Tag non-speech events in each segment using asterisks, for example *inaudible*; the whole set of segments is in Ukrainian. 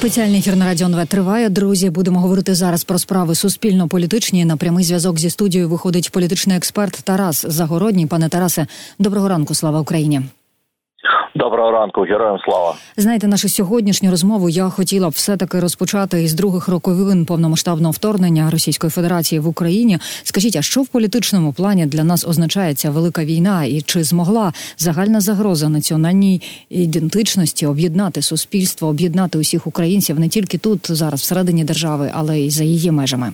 Спеціальний ефір на радіо НВ триває. Друзі, будемо говорити зараз про справи суспільно-політичні. На прямий зв'язок зі студією виходить політичний експерт Тарас Загородній. Пане Тарасе, доброго ранку. Слава Україні. Доброго ранку, героям слава. Знаєте, нашу сьогоднішню розмову я хотіла б все таки розпочати із других роковин повномасштабного вторгнення Російської Федерації в Україні. Скажіть, а що в політичному плані для нас означає ця велика війна, і чи змогла загальна загроза національній ідентичності об'єднати суспільство, об'єднати усіх українців не тільки тут зараз всередині держави, але й за її межами?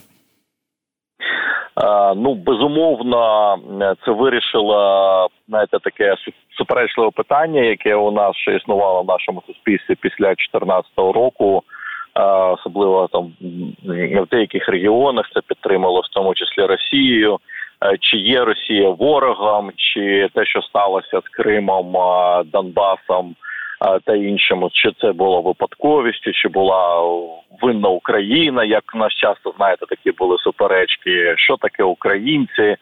Ну безумовно, це вирішило знаєте, таке суперечливе питання, яке у нас ще існувало в нашому суспільстві після 2014 року. Особливо там в деяких регіонах це підтримало, в тому числі Росією. Чи є Росія ворогом, чи те, що сталося з Кримом, Донбасом та іншим, чи це було випадковістю, чи була винна Україна, як у нас часто знаєте, такі були суперечки, що таке українці,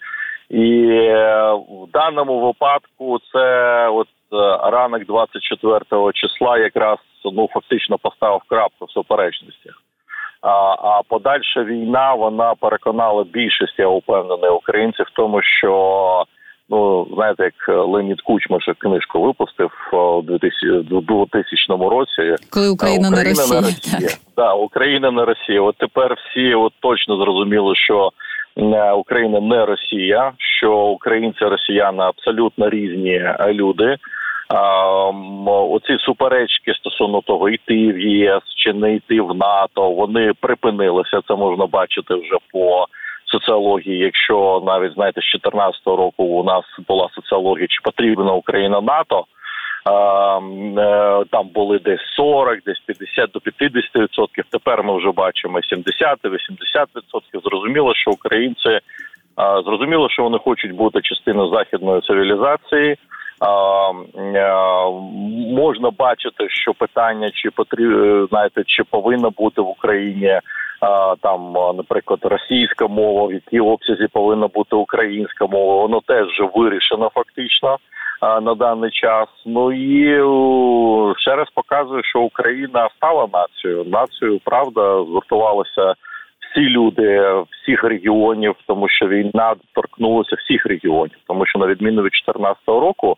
і е, в даному випадку це от е, ранок 24 числа, якраз ну фактично поставив крапку в суперечностях. А а подальша війна вона переконала більшість, я упевнений українців в тому, що ну знаєте, як Леонід Кучма ще книжку випустив у 2000 році, коли Україна, Україна не Росія. Не Росія. Так. Да, Україна не Росія. От тепер всі от точно зрозуміли, що е, Україна не Росія, що українці, росіяни абсолютно різні е, люди. Оці суперечки стосовно того, йти в ЄС чи не йти в НАТО, вони припинилися. Це можна бачити вже по соціології. Якщо навіть знаєте, з 2014 року у нас була соціологія, чи потрібна Україна НАТО. Е, там були десь 40, десь 50 до 50%. Тепер ми вже бачимо 70-80%. Зрозуміло, що українці зрозуміло, що вони хочуть бути частиною західної цивілізації. Можна бачити, що питання чи потрібно знаєте, чи повинна бути в Україні там, наприклад, російська мова, в якій обсязі повинна бути українська мова, воно теж вже вирішено фактично на даний час. Ну і ще раз показує, що Україна стала нацією. Нацією правда згуртувалася всі люди всіх регіонів, тому що війна торкнулася всіх регіонів, тому що на відміну від 2014 року.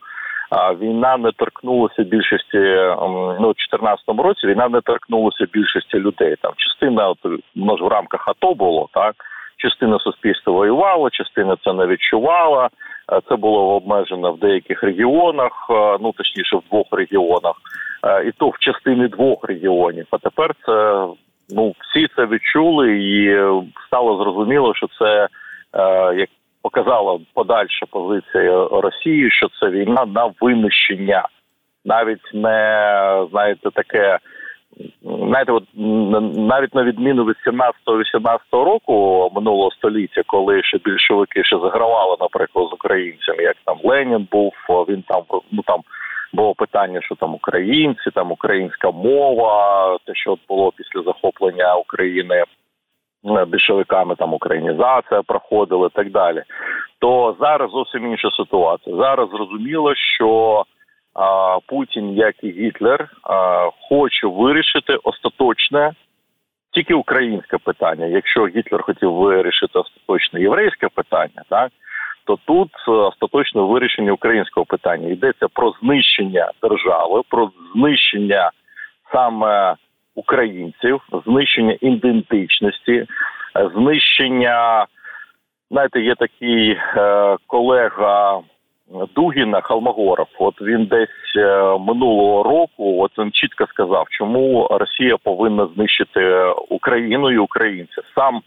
Війна не торкнулася більшості ну, в 2014 році. Війна не торкнулася більшості людей. Там частина от, ну, в рамках АТО було так. Частина суспільства воювала, частина це не відчувала. Це було обмежено в деяких регіонах, ну точніше в двох регіонах, і то в частині двох регіонів. А тепер це ну всі це відчули, і стало зрозуміло, що це як показала подальша позиція Росії, що це війна на винищення, навіть не знаєте, таке. Знаєте, от навіть на відміну від 17-18 року минулого століття, коли ще більшовики ще загравали, наприклад, з українцями, як там Ленін був, він там ну там було питання, що там українці, там українська мова, те, що було після захоплення України більшовиками там українізація проходила і так далі. То зараз зовсім інша ситуація. Зараз зрозуміло, що а, Путін, як і Гітлер, а, хоче вирішити остаточне тільки українське питання. Якщо Гітлер хотів вирішити остаточне єврейське питання, так то тут остаточне вирішення українського питання йдеться про знищення держави, про знищення саме українців, знищення ідентичності, знищення. Знаєте, є такий е, колега Дугіна Халмагоров. От він десь е, минулого року, от він чітко сказав, чому Росія повинна знищити Україну і українців. Сам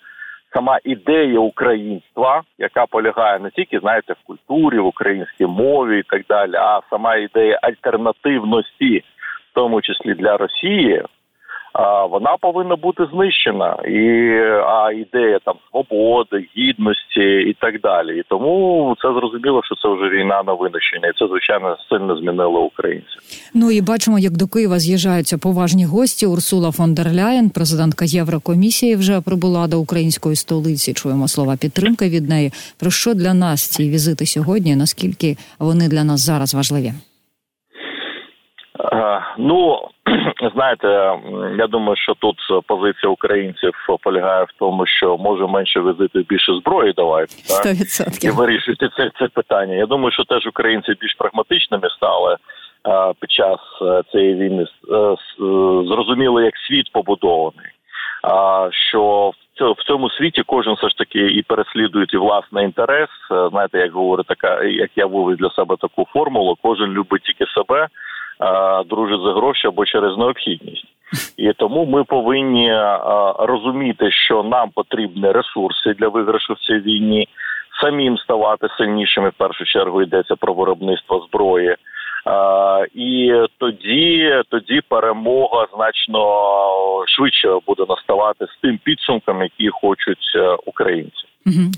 сама ідея українства, яка полягає не тільки знаєте в культурі, в українській мові і так далі, а сама ідея альтернативності, в тому числі для Росії, вона повинна бути знищена, і а ідея там свободи, гідності і так далі. І тому це зрозуміло, що це вже війна на винищення, і це звичайно сильно змінило українців. Ну і бачимо, як до Києва з'їжджаються поважні гості. Урсула фон дер Ляєн, президентка Єврокомісії, вже прибула до української столиці. Чуємо слова підтримки від неї. Про що для нас ці візити сьогодні? Наскільки вони для нас зараз важливі? Ну *clears throat* знаєте, я думаю, що тут позиція українців полягає в тому, що може менше везити більше зброї. Давайте так? і вирішити це це питання. Я думаю, що теж українці більш прагматичними стали під час цієї війни. Зрозуміли, як світ побудований. Що в цьому світі кожен все ж таки і переслідує і власний інтерес. Знаєте, як говорить така, як я вивів для себе таку формулу, кожен любить тільки себе дружить за гроші або через необхідність. І тому ми повинні розуміти, що нам потрібні ресурси для виграшу в цій війні, самим ставати сильнішими. В першу чергу йдеться про виробництво зброї. І тоді тоді перемога значно швидше буде наставати з тим підсумком, які хочуть е, українці.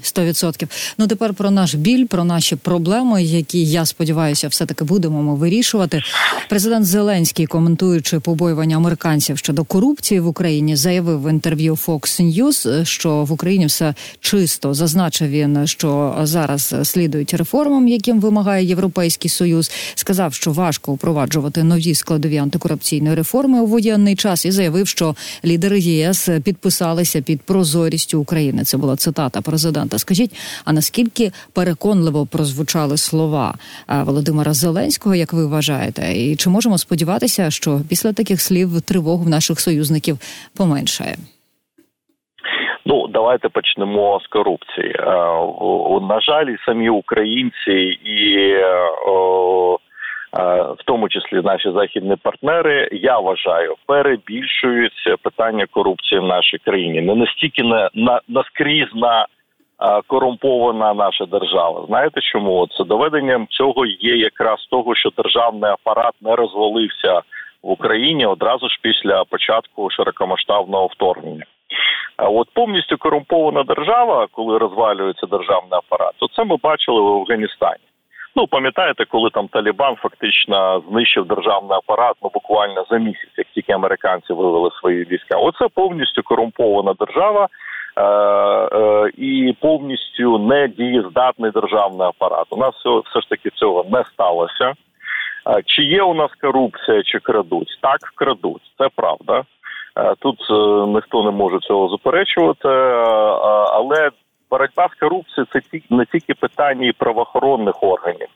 Сто відсотків. Ну тепер про наш біль, про наші проблеми, які я сподіваюся, все таки будемо ми вирішувати. Президент Зеленський, коментуючи побоювання американців щодо корупції в Україні, заявив в інтерв'ю Fox News, що в Україні все чисто. Зазначив він, що зараз слідують реформам, яким вимагає Європейський Союз. Сказав, що важко впроваджувати нові складові антикорупційної реформи у воєнний час, і заявив, що лідери ЄС підписалися під прозорістю України. Це була цитата президента. Скажіть, а наскільки переконливо прозвучали слова е, Володимира Зеленського, як ви вважаєте, і чи можемо сподіватися, що після таких слів тривогу в наших союзників поменшає? Ну, давайте почнемо з корупції. Е, на жаль, і самі українці і е, в тому числі наші західні партнери, я вважаю, перебільшують питання корупції в нашій країні не настільки на, на наскрізь на корумпована наша держава. Знаєте чому? Це доведенням цього є якраз того, що державний апарат не розвалився в Україні одразу ж після початку широкомасштабного вторгнення. А от повністю корумпована держава, коли розвалюється державний апарат, то це ми бачили в Афганістані. Ну пам'ятаєте, коли там Талібан фактично знищив державний апарат ну буквально за місяць, як тільки американці вивели свої війська. Оце повністю корумпована держава, Е, е, і повністю недієздатний державний апарат. У нас все, ж таки цього не сталося. Е, чи є у нас корупція, чи крадуть? Так, крадуть, це правда. Тут ніхто не може цього заперечувати, але боротьба з корупцією це не тільки питання і правоохоронних органів.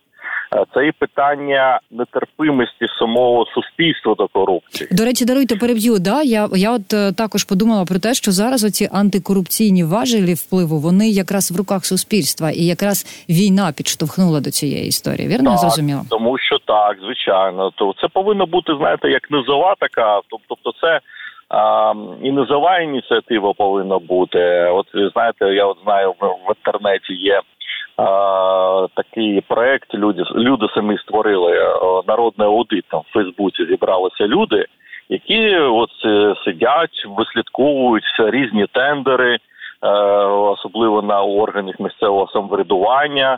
Е, це і питання нетерпимості самого суспільства до корупції. До речі, даруйте переб'ю. Да, я я от е, також подумала про те, що зараз оці антикорупційні важелі впливу вони якраз в руках суспільства, і якраз війна підштовхнула до цієї історії. Вірно так, зрозуміло? Тому що так, звичайно, то це повинно бути, знаєте, як низова така, тобто, це. А, і низова ініціатива повинна бути. От знаєте, я от знаю в, в інтернеті є такий проект. Люди люди самі створили е, народний аудит. Там в Фейсбуці зібралися люди, які от е, сидять, вислідковують різні тендери, е, особливо на органах місцевого самоврядування.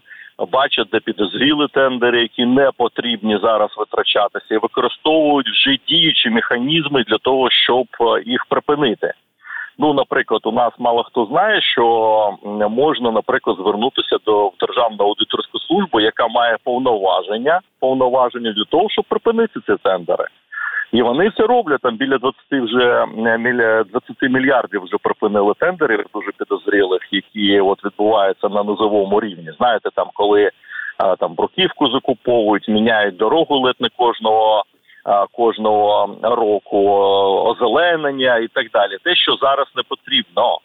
Бачать, де підозріли тендери, які не потрібні зараз витрачатися, і використовують вже діючі механізми для того, щоб їх припинити. Ну, наприклад, у нас мало хто знає, що можна, наприклад, звернутися до державної аудиторської служби, яка має повноваження, повноваження для того, щоб припинити ці тендери. І вони це роблять там біля 20 вже біля 20 мільярдів вже припинили тендерів дуже підозрілих, які от відбуваються на низовому рівні. Знаєте, там коли там бруківку закуповують, міняють дорогу ледь не кожного кожного року озеленення і так далі. Те, що зараз не потрібно.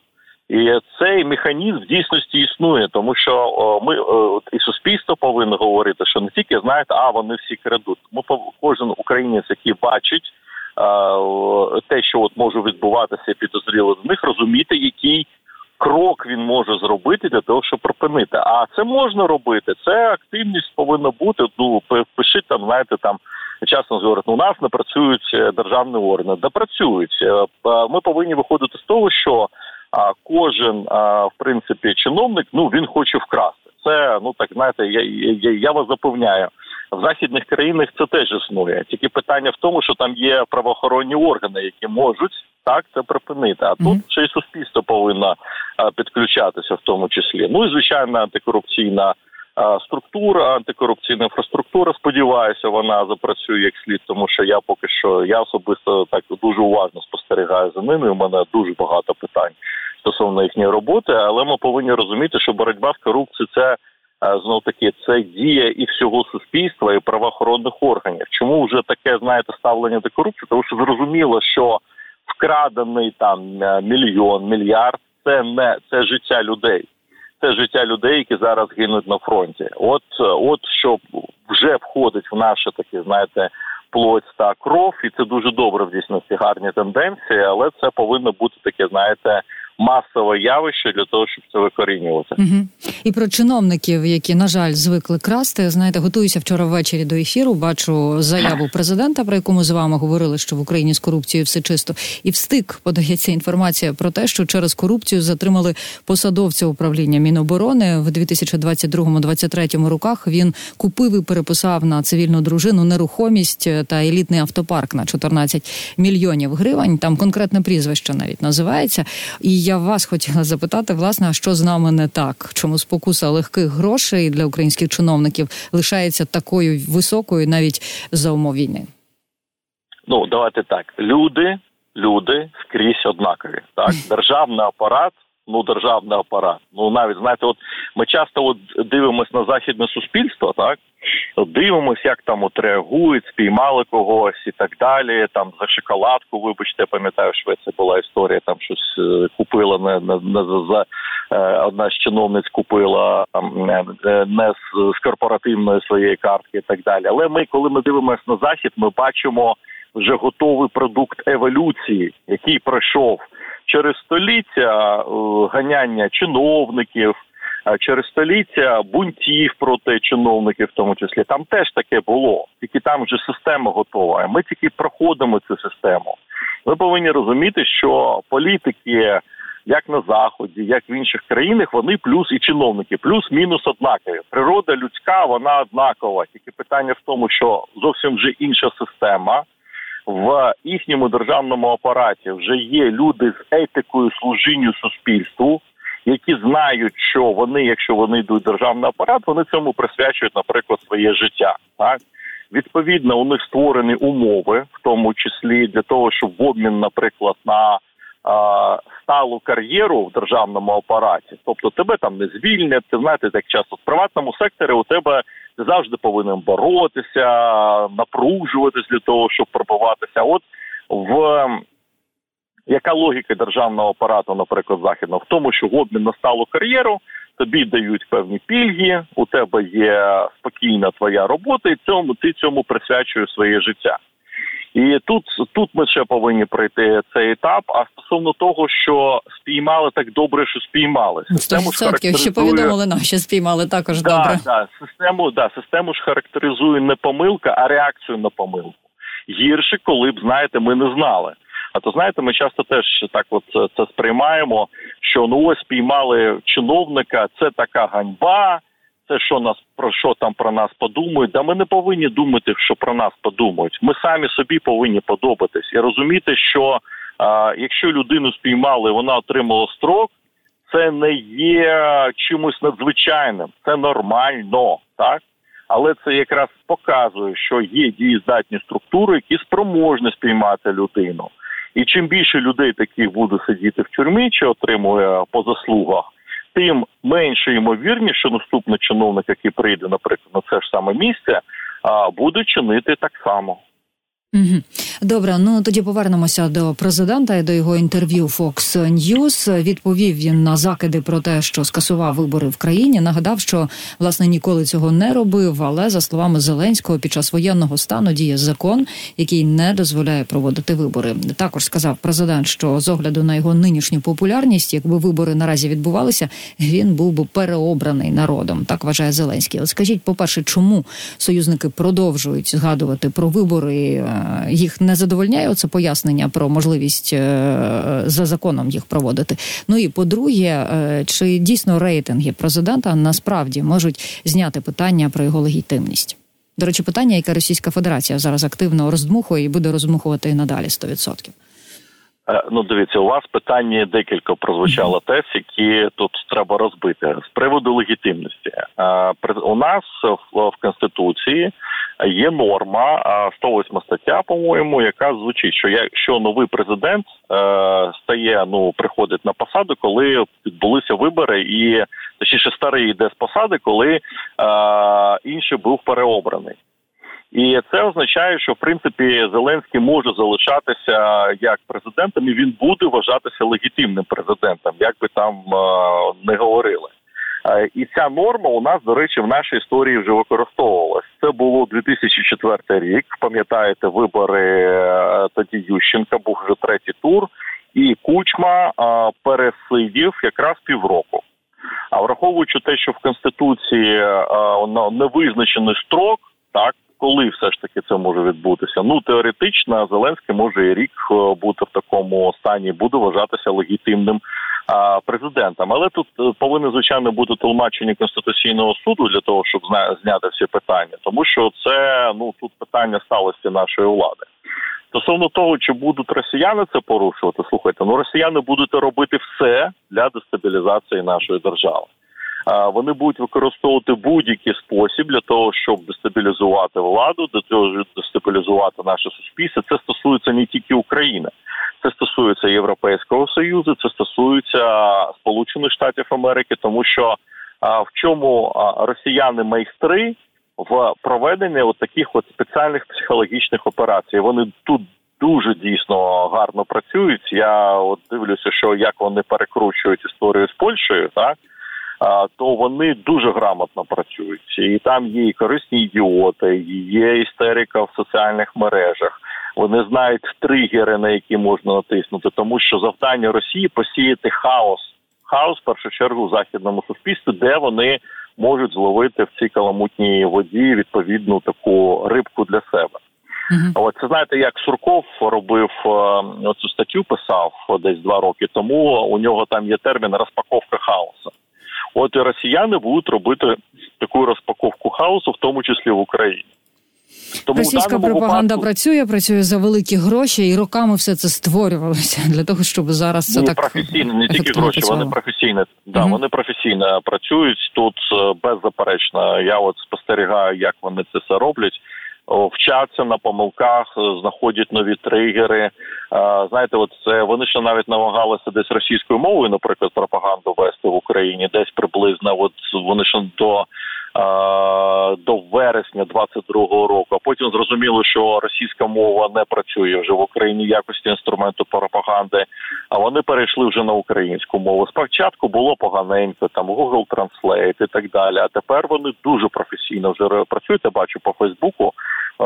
І цей механізм в дійсності існує, тому що ми і суспільство повинно говорити, що не тільки знаєте, а вони всі крадуть. Ми кожен українець, який бачить те, що от може відбуватися, підозріло з них, розуміти, який крок він може зробити для того, щоб припинити. А це можна робити. Це активність повинна бути. Ну пишіть там, знаєте, там часно говорять, ну, у нас не працюють е, державні органи. Да працюють. Е, ми повинні виходити з того, що кожен в принципі чиновник ну він хоче вкрасти. Це ну так знаєте, я, я, я вас запевняю. В західних країнах це теж існує. Тільки питання в тому, що там є правоохоронні органи, які можуть так це припинити. А тут ще й суспільство повинно підключатися, в тому числі. Ну і звичайно, антикорупційна структура, антикорупційна інфраструктура. Сподіваюся, вона запрацює як слід, тому що я поки що я особисто так дуже уважно спостерігаю за ними. У мене дуже багато питань стосовно їхньої роботи, але ми повинні розуміти, що боротьба з корупцією це. Знов таки це дія і всього суспільства і правоохоронних органів. Чому вже таке знаєте ставлення до корупції? Тому що зрозуміло, що вкрадений там е, мільйон, мільярд це не це життя людей це життя людей, які зараз гинуть на фронті. От от що вже входить в наше таке, знаєте, плоть та кров, і це дуже добре в дійсності гарні тенденції, але це повинно бути таке, знаєте масове явище для того, щоб це викорінювати. Угу. І про чиновників, які на жаль звикли красти. Знаєте, готуюся вчора ввечері до ефіру. Бачу заяву президента, про яку ми з вами говорили, що в Україні з корупцією все чисто, і встиг подається інформація про те, що через корупцію затримали посадовця управління Міноборони в 2022-2023 роках. Він купив і переписав на цивільну дружину нерухомість та елітний автопарк на 14 мільйонів гривень. Там конкретне прізвище навіть називається. І я вас хотіла запитати, власне, а що з нами не так? Чому спокуса легких грошей для українських чиновників лишається такою високою навіть за умов війни? Ну давайте так. Люди, люди скрізь однакові. Так, *laughs* державний апарат ну державний апарат. Ну навіть знаєте, от ми часто от дивимося на західне суспільство, так дивимося, як там от реагують, спіймали когось і так далі. Там за шоколадку, вибачте, пам'ятаю, це була історія. Там щось е, купила не не, не за е, одна з чиновниць купила не, не з, з корпоративної своєї картки, і так далі. Але ми, коли ми дивимося на захід, ми бачимо вже готовий продукт еволюції, який пройшов через століття е, ганяння чиновників, через століття бунтів проти чиновників, в тому числі там теж таке було, тільки там вже система готова. Ми тільки проходимо цю систему. Ми повинні розуміти, що політики. Як на заході, як в інших країнах, вони плюс і чиновники, плюс-мінус однакові. Природа людська, вона однакова. Тільки питання в тому, що зовсім вже інша система, в їхньому державному апараті вже є люди з етикою служінню суспільству, які знають, що вони, якщо вони йдуть в державний апарат, вони цьому присвячують, наприклад, своє життя. Так відповідно, у них створені умови, в тому числі для того, щоб в обмін, наприклад, на сталу кар'єру в державному апараті, тобто тебе там не звільнять, ти знаєте, як часто в приватному секторі у тебе ти завжди повинен боротися, напружуватись для того, щоб пробуватися. От в яка логіка державного апарату, наприклад, західного в тому, що в обмін на сталу кар'єру тобі дають певні пільги, у тебе є спокійна твоя робота, і цьому ти цьому присвячуєш своє життя. І тут тут ми ще повинні пройти цей етап. А стосовно того, що спіймали так добре, що спіймали систему ж характеризує... ще повідомили нам, що спіймали також да, добре. Да, систему да систему ж характеризує не помилка, а реакцію на помилку. Гірше, коли б знаєте, ми не знали. А то знаєте, ми часто теж так, от це сприймаємо. Що ну ось спіймали чиновника, це така ганьба те, що нас про що там про нас подумають, да ми не повинні думати, що про нас подумають. Ми самі собі повинні подобатись і розуміти, що а, якщо людину спіймали, вона отримала строк. Це не є чимось надзвичайним, це нормально, так але це якраз показує, що є дієздатні структури, які спроможні спіймати людину. І чим більше людей таких буде сидіти в тюрмі, чи отримує по заслугах, тим менше ймовірність, що наступний чиновник, який прийде, наприклад, на це ж саме місце, буде чинити так само. Добре, ну тоді повернемося до президента і до його інтерв'ю Fox News. Відповів він на закиди про те, що скасував вибори в країні. Нагадав, що власне ніколи цього не робив. Але за словами Зеленського, під час воєнного стану діє закон, який не дозволяє проводити вибори. Також сказав президент, що з огляду на його нинішню популярність, якби вибори наразі відбувалися, він був би переобраний народом. Так вважає Зеленський. От скажіть, по перше, чому союзники продовжують згадувати про вибори? Їх не задовольняє оце пояснення про можливість е, за законом їх проводити. Ну і по-друге, е, чи дійсно рейтинги президента насправді можуть зняти питання про його легітимність? До речі, питання, яке Російська Федерація зараз активно роздмухує і буде роздмухувати і надалі 100%. Е, ну, дивіться, у вас питання декілька прозвучало тез, які тут треба розбити з приводу легітимності. Е, у нас в конституції є норма 108 стаття, по-моєму, яка звучить, що якщо новий президент е, стає, ну приходить на посаду, коли відбулися вибори, і точніше старий йде з посади, коли інший був переобраний. І це означає, що в принципі Зеленський може залишатися як президентом, і він буде вважатися легітимним президентом, як би там е, не говорили. Е, і ця норма у нас, до речі, в нашій історії вже використовувалась. Це було 2004 рік. Пам'ятаєте, вибори е, тоді Ющенка був вже третій тур, і Кучма пересидів якраз півроку. А враховуючи те, що в конституції не визначений строк, так коли все ж таки це може відбутися. Ну теоретично Зеленський може і рік е, бути в такому стані, буде вважатися легітимним президентом. Але тут е, повинно звичайно бути тлумачення конституційного суду для того, щоб зняти всі питання, тому що це ну тут питання сталості нашої влади. Стосовно того, чи будуть росіяни це порушувати, слухайте, ну росіяни будуть робити все для дестабілізації нашої держави вони будуть використовувати будь-який спосіб для того, щоб дестабілізувати владу, того, щоб дестабілізувати наше суспільство. Це стосується не тільки України, це стосується Європейського союзу, це стосується Сполучених Штатів Америки, тому що в чому росіяни майстри в проведенні от таких от спеціальних психологічних операцій. Вони тут. Дуже дійсно гарно працюють. Я от дивлюся, що як вони перекручують історію з Польщею, так то вони дуже грамотно працюють, і там є і корисні ідіоти, і є істерика в соціальних мережах. Вони знають тригери, на які можна натиснути, тому що завдання Росії посіяти хаос, хаос в першу чергу в західному суспільстві, де вони можуть зловити в цій каламутній воді відповідну таку рибку для себе. Uh-huh. От це знаєте, як Сурков робив е, цю статтю, писав десь два роки тому. У нього там є термін розпаковка хаосу. От і росіяни будуть робити таку розпаковку хаосу, в тому числі в Україні. Тому Російська пропаганда випадку... працює, працює за великі гроші, і роками все це створювалося *laughs* для того, щоб зараз це так професійно, не тільки гроші. Вони професійно да, uh вони професійно працюють тут е, беззаперечно. Я от спостерігаю, як вони це все роблять вчаться на помилках, знаходять нові тригери. Знаєте, от це вони ще навіть намагалися десь російською мовою, наприклад, пропаганду вести в Україні, десь приблизно. От вони ще до до вересня 22-го року. А потім зрозуміло, що російська мова не працює вже в Україні якості інструменту пропаганди. А вони перейшли вже на українську мову. Спочатку було поганенько, там Google Translate і так далі. А тепер вони дуже професійно вже працюють. Я бачу по Фейсбуку.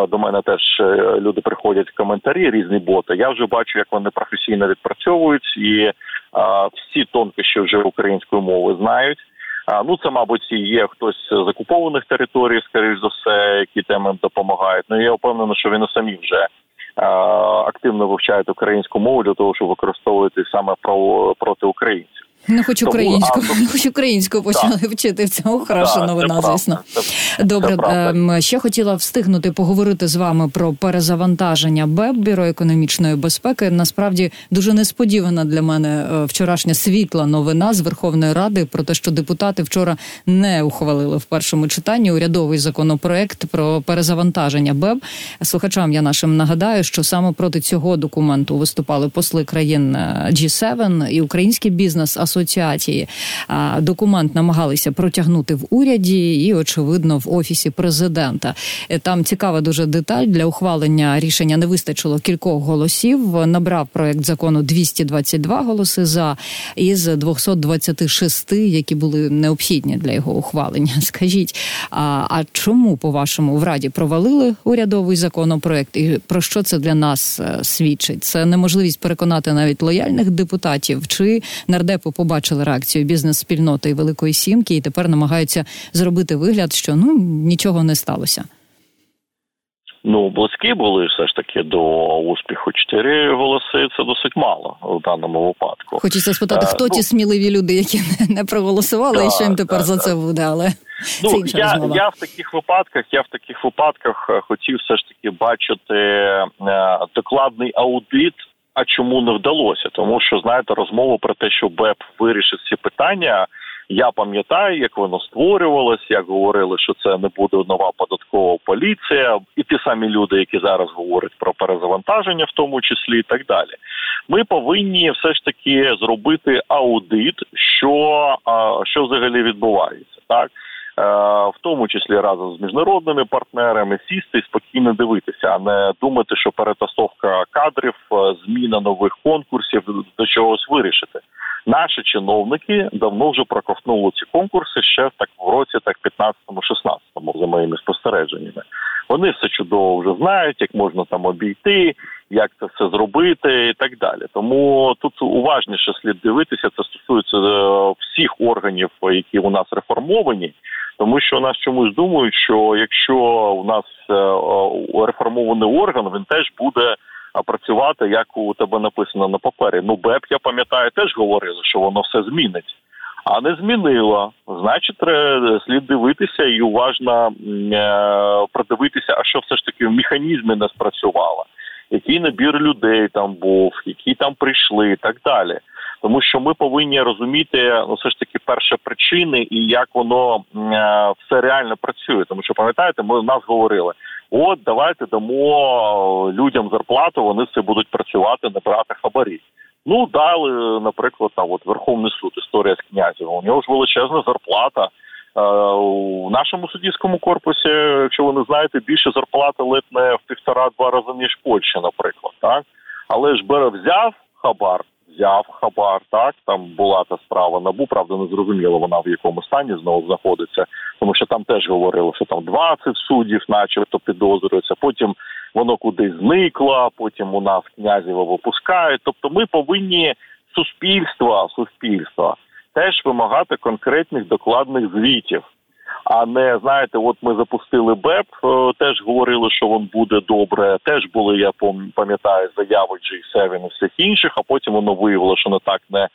До мене теж е, люди приходять коментарі, різні боти. Я вже бачу, як вони професійно відпрацьовують, і а, всі тонкощі вже української мови знають. А ну це, мабуть, є хтось з окупованих територій, скоріш за все, які теми допомагають. Ну я впевнений, що вони самі вже активно вивчають українську мову для того, щоб використовувати саме про проти українців. Ну, хоч українську, а, *laughs* хоч українську почали так. вчити в цьому хороша да, новина, це звісно. Це, Добре, це ем, ще хотіла встигнути поговорити з вами про перезавантаження БЕБ бюро економічної безпеки. Насправді дуже несподівана для мене е, вчорашня світла новина з Верховної Ради про те, що депутати вчора не ухвалили в першому читанні урядовий законопроект про перезавантаження БЕБ. Слухачам я нашим нагадаю, що саме проти цього документу виступали посли країн е, G7 і український бізнес асоціації документ намагалися протягнути в уряді і, очевидно, в офісі президента. Е, там цікава дуже деталь для ухвалення рішення не вистачило кількох голосів. Набрав проект закону 222 голоси за із 226, які були необхідні для його ухвалення. *laughs* Скажіть, а, а чому по вашому в раді провалили урядовий законопроект? І про що це для нас е, свідчить? Це неможливість переконати навіть лояльних депутатів чи нардепу побачили реакцію бізнес-спільноти і Великої Сімки, і тепер намагаються зробити вигляд, що ну нічого не сталося. Ну, близькі були все ж таки до успіху. Чотири голоси це досить мало в даному випадку. Хочеться спитати, хто а, ті ну, сміливі люди, які не проголосували, та, і що їм тепер та, за це буде, але ну це інша я я в таких випадках. Я в таких випадках е, хотів все ж таки бачити е, докладний аудит А чому не вдалося? Тому що знаєте, розмову про те, що БЕП вирішить ці питання. Я пам'ятаю, як воно створювалось, як говорили, що це не буде нова податкова поліція, і ті самі люди, які зараз говорять про перезавантаження, в тому числі і так далі. Ми повинні все ж таки зробити аудит, що що взагалі відбувається, так в тому числі разом з міжнародними партнерами, сісти і спокійно дивитися, а не думати, що перетасовка кадрів, е, зміна нових конкурсів до чогось вирішити. Наші чиновники давно вже проковтнули ці конкурси ще так в році, так 15-16, за моїми спостереженнями. Вони все чудово вже знають, як можна там обійти, як це все зробити, і так далі. Тому тут уважніше слід дивитися. Це стосується е, всіх органів, які у нас реформовані тому що нас чомусь думають, що якщо у нас е, реформований орган, він теж буде працювати, як у тебе написано на папері. Ну, БЕП, я пам'ятаю, теж говорили, що воно все змінить. А не змінило. Значить, треба слід дивитися і уважно е, продивитися, а що все ж таки в механізмі не спрацювало, який набір людей там був, які там прийшли, і так далі тому що ми повинні розуміти ну все ж таки перші причини і як воно е, все реально працює. Тому що пам'ятаєте, ми нас говорили: от давайте дамо людям зарплату, вони все будуть працювати, не брати хабарі. Ну дали, наприклад, там от Верховний суд, історія з князем. У нього ж величезна зарплата. Е, у нашому суддівському корпусі, якщо ви не знаєте, більше зарплати ледь в півтора-два рази ніж Польща, наприклад, так але ж бере взяв хабар, взяв хабар. Так там була та справа набу, правда, не зрозуміло вона в якому стані знову знаходиться, тому що там теж говорили, що там 20 суддів, начебто підозрюються. Потім воно кудись зникло. Потім у нас князєва випускають. Тобто, ми повинні суспільства, суспільства теж вимагати конкретних докладних звітів а не знаєте, от ми запустили БЕП, е, теж говорили, що він буде добре. Теж були, я пам'ятаю, заяви G7 і всіх інших, а потім воно виявило, що не так не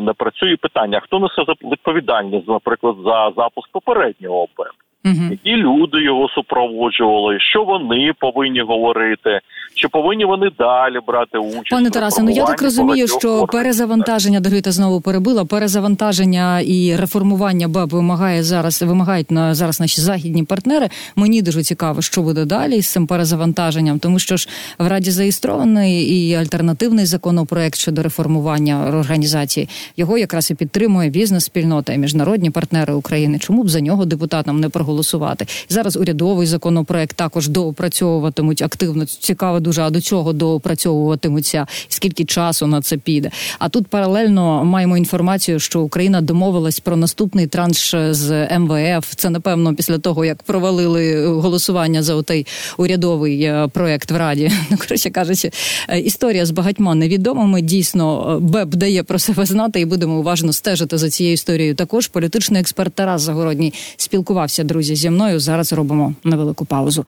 не працює. Питання: хто несе відповідальність, наприклад, за запуск попереднього БЕП? Угу. Які люди його супроводжували, що вони повинні говорити, чи повинні вони далі брати участь? Пане Тарасе, ну я так розумію, що перезавантаження даруйте знову перебила. Перезавантаження і реформування БАБ вимагає зараз. Вимагають на зараз наші західні партнери. Мені дуже цікаво, що буде далі з цим перезавантаженням, тому що ж в раді зареєстрований і альтернативний законопроект щодо реформування організації його якраз і підтримує бізнес-спільнота і міжнародні партнери України. Чому б за нього депутатам не проголосувати? Голосувати. Зараз урядовий законопроект також доопрацьовуватимуть активно. Цікаво дуже, а до чого доопрацьовуватимуться, скільки часу на це піде. А тут паралельно маємо інформацію, що Україна домовилась про наступний транш з МВФ. Це напевно після того, як провалили голосування за отей урядовий е, проект в Раді. *laughs* Ну, коротше кажучи, е, історія з багатьма невідомими. Дійсно, е, БЕП дає про себе знати, і будемо уважно стежити за цією історією. Також політичний експерт Тарас Загородній спілкувався друзі друзі, зі мною зараз робимо невелику паузу.